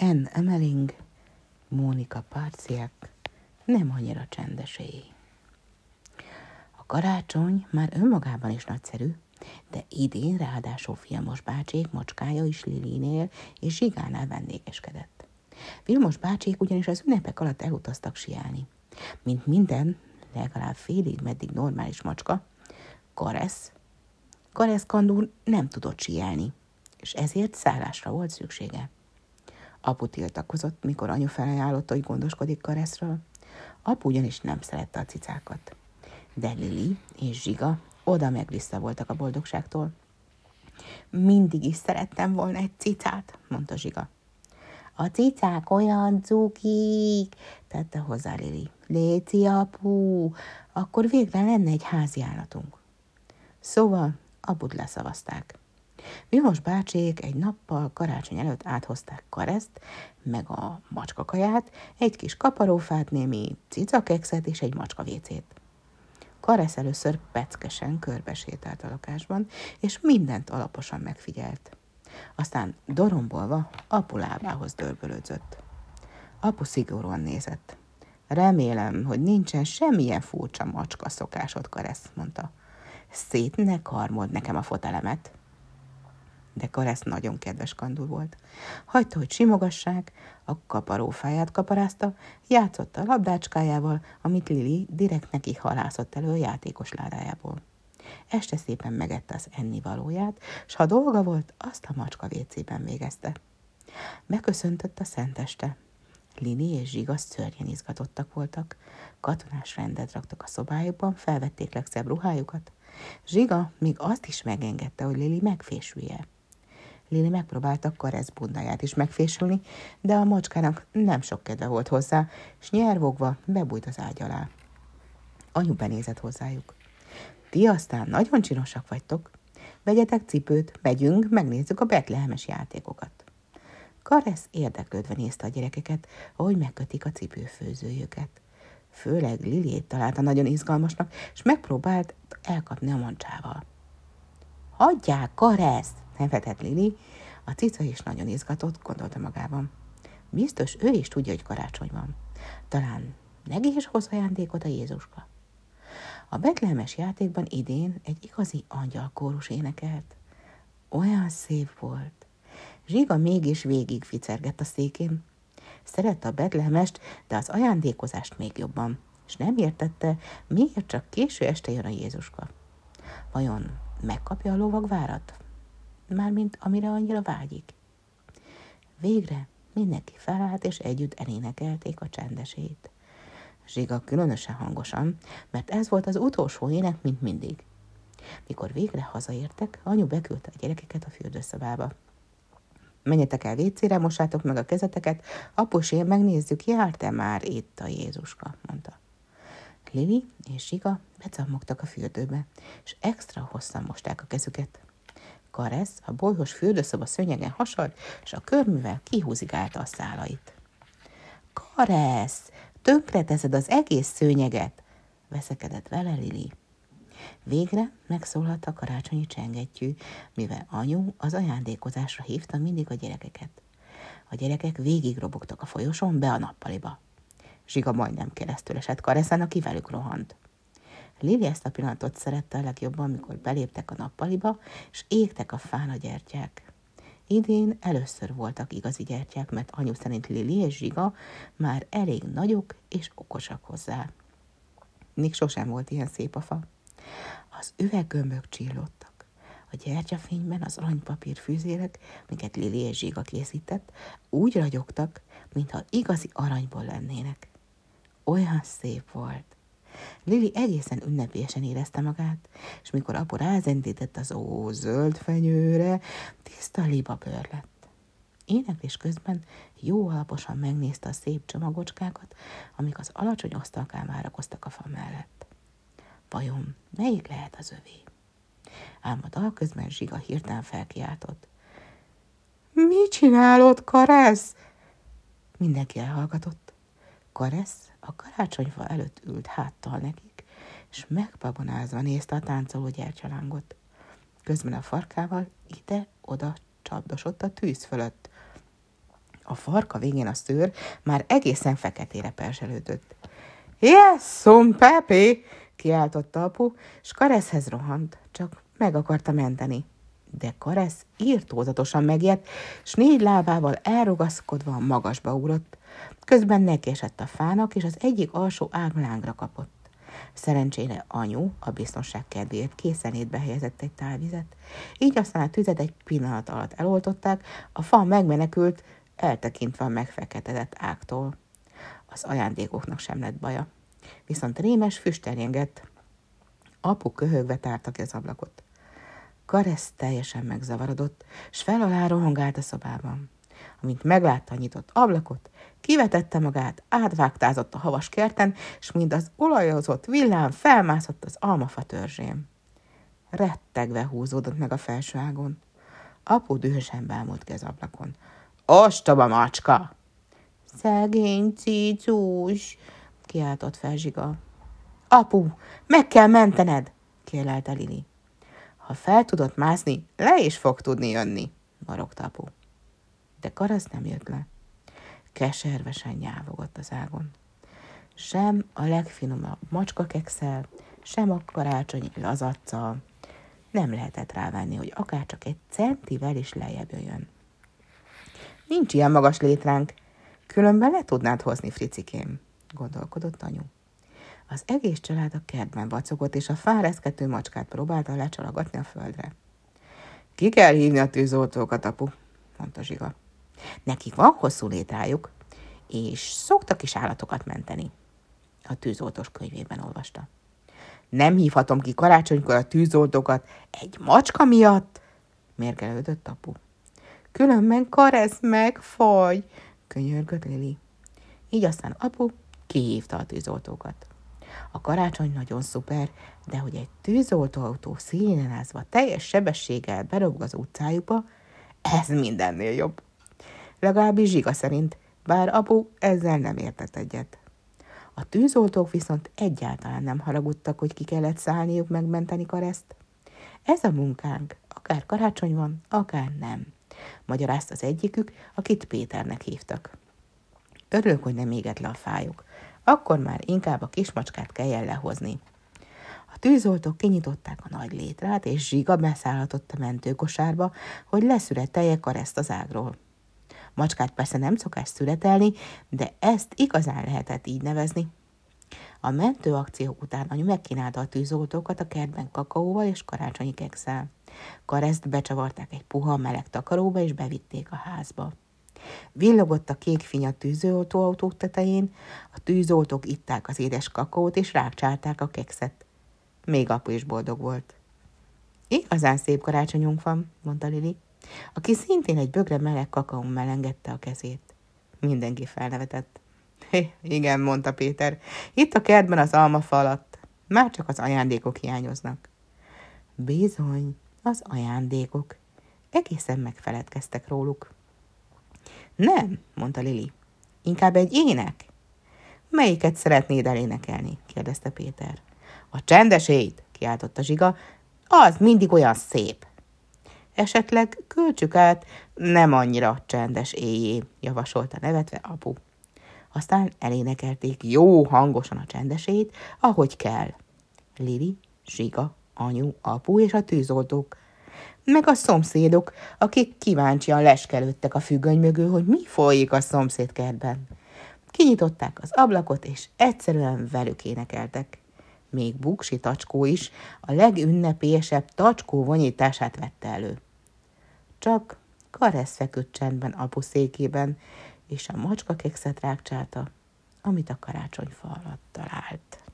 N. Emeling, Mónika Párciák, nem annyira csendesé. A karácsony már önmagában is nagyszerű, de idén ráadásul Filmos bácsék mocskája is Lilinél és Zsigánál vendégeskedett. Vilmos bácsék ugyanis az ünnepek alatt elutaztak siálni. Mint minden, legalább félig meddig normális macska, Karesz, Karesz Kandúr nem tudott siálni, és ezért szállásra volt szüksége. Apu tiltakozott, mikor anyu felajánlotta, hogy gondoskodik Kareszről. Apu ugyanis nem szerette a cicákat. De Lili és Zsiga oda meg vissza voltak a boldogságtól. Mindig is szerettem volna egy cicát, mondta Zsiga. A cicák olyan cukik, tette hozzá Lili. Léci apu, akkor végre lenne egy házi állatunk. Szóval aput leszavazták. Vilmos bácsék egy nappal karácsony előtt áthozták kareszt, meg a macskakaját, egy kis kaparófát, némi cicakekszet és egy macska vécét. Karesz először peckesen körbesétált a lakásban, és mindent alaposan megfigyelt. Aztán dorombolva apu lábához dörbölödzött. Apu szigorúan nézett. Remélem, hogy nincsen semmilyen furcsa macska szokásod, Karesz, mondta. Szét ne karmod nekem a fotelemet de Karesz nagyon kedves kandul volt. Hagyta, hogy simogassák, a kaparófáját kaparázta, játszott a labdácskájával, amit Lili direkt neki halászott elő a játékos ládájából. Este szépen megette az ennivalóját, s ha dolga volt, azt a macska vécében végezte. Megköszöntött a szenteste. Lini és Zsiga szörnyen izgatottak voltak. Katonás rendet raktak a szobájukban, felvették legszebb ruhájukat. Zsiga még azt is megengedte, hogy Lili megfésülje. Lili megpróbálta Karesz bundáját is megfésülni, de a macskának nem sok kedve volt hozzá, és nyervogva bebújt az ágy alá. Anyu benézett hozzájuk. Ti aztán nagyon csinosak vagytok. Vegyetek cipőt, megyünk, megnézzük a betlehemes játékokat. Karesz érdeklődve nézte a gyerekeket, ahogy megkötik a cipőfőzőjüket. Főleg Liliét találta nagyon izgalmasnak, és megpróbált elkapni a mancsával. Hagyják, Karesz! Nevetett Lili, a cica is nagyon izgatott, gondolta magában. Biztos ő is tudja, hogy karácsony van. Talán neki is hoz ajándékot a Jézuska. A betlehemes játékban idén egy igazi angyalkórus énekelt. Olyan szép volt. Zsiga mégis végig ficergett a székén. Szerette a betlehemest, de az ajándékozást még jobban, és nem értette, miért csak késő este jön a Jézuska. Vajon megkapja a lovagvárat? Mármint amire annyira vágyik. Végre mindenki felállt, és együtt elénekelték a csendesét. Zsiga különösen hangosan, mert ez volt az utolsó ének, mint mindig. Mikor végre hazaértek, anyu beküldte a gyerekeket a fürdőszobába. Menjetek el vécére, mosátok meg a kezeteket, apus, én megnézzük, járt-e már itt a Jézuska, mondta. Lili és Zsiga becammogtak a fürdőbe, és extra hosszan mosták a kezüket. Karesz a bolyhos fürdőszoba szőnyegen hasad, és a körművel kihúzigálta a szálait. Karesz, tönkreteszed az egész szőnyeget, veszekedett vele Lili. Végre megszólalt a karácsonyi csengettyű, mivel anyu az ajándékozásra hívta mindig a gyerekeket. A gyerekek végig robogtak a folyosón be a nappaliba. Zsiga majdnem keresztül esett Kareszen, aki velük rohant. Lili ezt a pillanatot szerette a legjobban, amikor beléptek a nappaliba, és égtek a fán a gyertyák. Idén először voltak igazi gyertyák, mert anyu szerint Lili és Zsiga már elég nagyok és okosak hozzá. Még sosem volt ilyen szép a fa. Az üveggömbök csillottak. A gyertyafényben az aranypapír fűzérek, miket Lili és Zsiga készített, úgy ragyogtak, mintha igazi aranyból lennének. Olyan szép volt. Lili egészen ünnepélyesen érezte magát, és mikor apu rázendített az ó zöld fenyőre, tiszta libabőr lett. Éneklés közben jó alaposan megnézte a szép csomagocskákat, amik az alacsony asztalkán várakoztak a fa mellett. Vajon melyik lehet az övé? Ám a dal közben Zsiga hirtelen felkiáltott. Mi csinálod, Karesz? Mindenki elhallgatott. Karesz a karácsonyfa előtt ült háttal nekik, és megbabonázva nézte a táncoló gyertyalángot. Közben a farkával ide-oda csapdosott a tűz fölött. A farka végén a szőr már egészen feketére perselődött. Jesszum, Pepi! kiáltotta apu, s Kareszhez rohant, csak meg akarta menteni. De Karesz írtózatosan megijedt, s négy lábával elrugaszkodva a magasba ugrott. Közben nekiesett a fának, és az egyik alsó ág lángra kapott. Szerencsére anyu a biztonság kedvéért készenétbe helyezett egy tálvizet. Így aztán a tüzet egy pillanat alatt eloltották, a fa megmenekült, eltekintve a megfeketedett ágtól. Az ajándékoknak sem lett baja. Viszont rémes füst. Apu köhögve tárta ki az ablakot. Karesz teljesen megzavarodott, s fel alá rohangált a szobában. Amint meglátta a nyitott ablakot, kivetette magát, átvágtázott a havas kerten, és mind az olajozott villám felmászott az almafa törzsén. Rettegve húzódott meg a felső ágon. Apu dühösen bámult ki az ablakon. Ostoba macska! Szegény cicus! kiáltott fel Zsiga. Apu, meg kell mentened! kérlelte Lili. Ha fel tudott mászni, le is fog tudni jönni, marogta apu. De Karasz nem jött le. Keservesen nyávogott az ágon. Sem a legfinomabb macskakekszel, sem a karácsonyi lazaccal nem lehetett rávenni, hogy akár csak egy centivel is lejjebb jöjjön. Nincs ilyen magas létránk, különben le tudnád hozni, fricikém, gondolkodott anyu. Az egész család a kertben vacogott, és a fáreszkető macskát próbálta lecsalogatni a földre. Ki kell hívni a tűzoltókat, apu, mondta Zsiga. Nekik van hosszú létrájuk, és szoktak is állatokat menteni. A tűzoltós könyvében olvasta. Nem hívhatom ki karácsonykor a tűzoltókat egy macska miatt, mérgelődött apu. Különben karesz meg, faj, könyörgött Lili. Így aztán apu kihívta a tűzoltókat. A karácsony nagyon szuper, de hogy egy tűzoltóautó színenázva teljes sebességgel berúg az utcájukba, ez mindennél jobb. Legalábbis Zsiga szerint, bár apu ezzel nem értett egyet. A tűzoltók viszont egyáltalán nem haragudtak, hogy ki kellett szállniuk megmenteni kareszt. Ez a munkánk, akár karácsony van, akár nem, magyarázta az egyikük, akit Péternek hívtak. Örülök, hogy nem égett le a fájuk akkor már inkább a kismacskát kelljen lehozni. A tűzoltók kinyitották a nagy létrát, és Zsiga beszállhatott a mentőkosárba, hogy leszüretelje kareszt az ágról. Macskát persze nem szokás szüretelni, de ezt igazán lehetett így nevezni. A mentőakció után anyu megkínálta a tűzoltókat a kertben kakaóval és karácsonyi kekszel. Kareszt becsavarták egy puha meleg takaróba, és bevitték a házba. Villogott a kék fény a tűzoltóautók tetején, a tűzoltók itták az édes kakaót, és rákcsálták a kekszet. Még apu is boldog volt. Igazán szép karácsonyunk van, mondta Lili, aki szintén egy bögre meleg kakaón melengette a kezét. Mindenki felnevetett. Hé, igen, mondta Péter, itt a kertben az almafa alatt. Már csak az ajándékok hiányoznak. Bizony, az ajándékok. Egészen megfeledkeztek róluk. Nem, mondta Lili. Inkább egy ének? Melyiket szeretnéd elénekelni? kérdezte Péter. A csendesét, kiáltotta Zsiga, az mindig olyan szép. Esetleg költsük át nem annyira csendes éjjé, javasolta nevetve apu. Aztán elénekelték jó hangosan a csendesét, ahogy kell. Lili, Zsiga, anyu, apu és a tűzoltók meg a szomszédok, akik kíváncsian leskelődtek a függöny mögül, hogy mi folyik a szomszédkertben. Kinyitották az ablakot, és egyszerűen velük énekeltek. Még Buksi tacskó is a legünnepélyesebb tacskó vonyítását vette elő. Csak Karesz feküdt csendben apu székében, és a macska kekszet rákcsálta, amit a karácsonyfa alatt talált.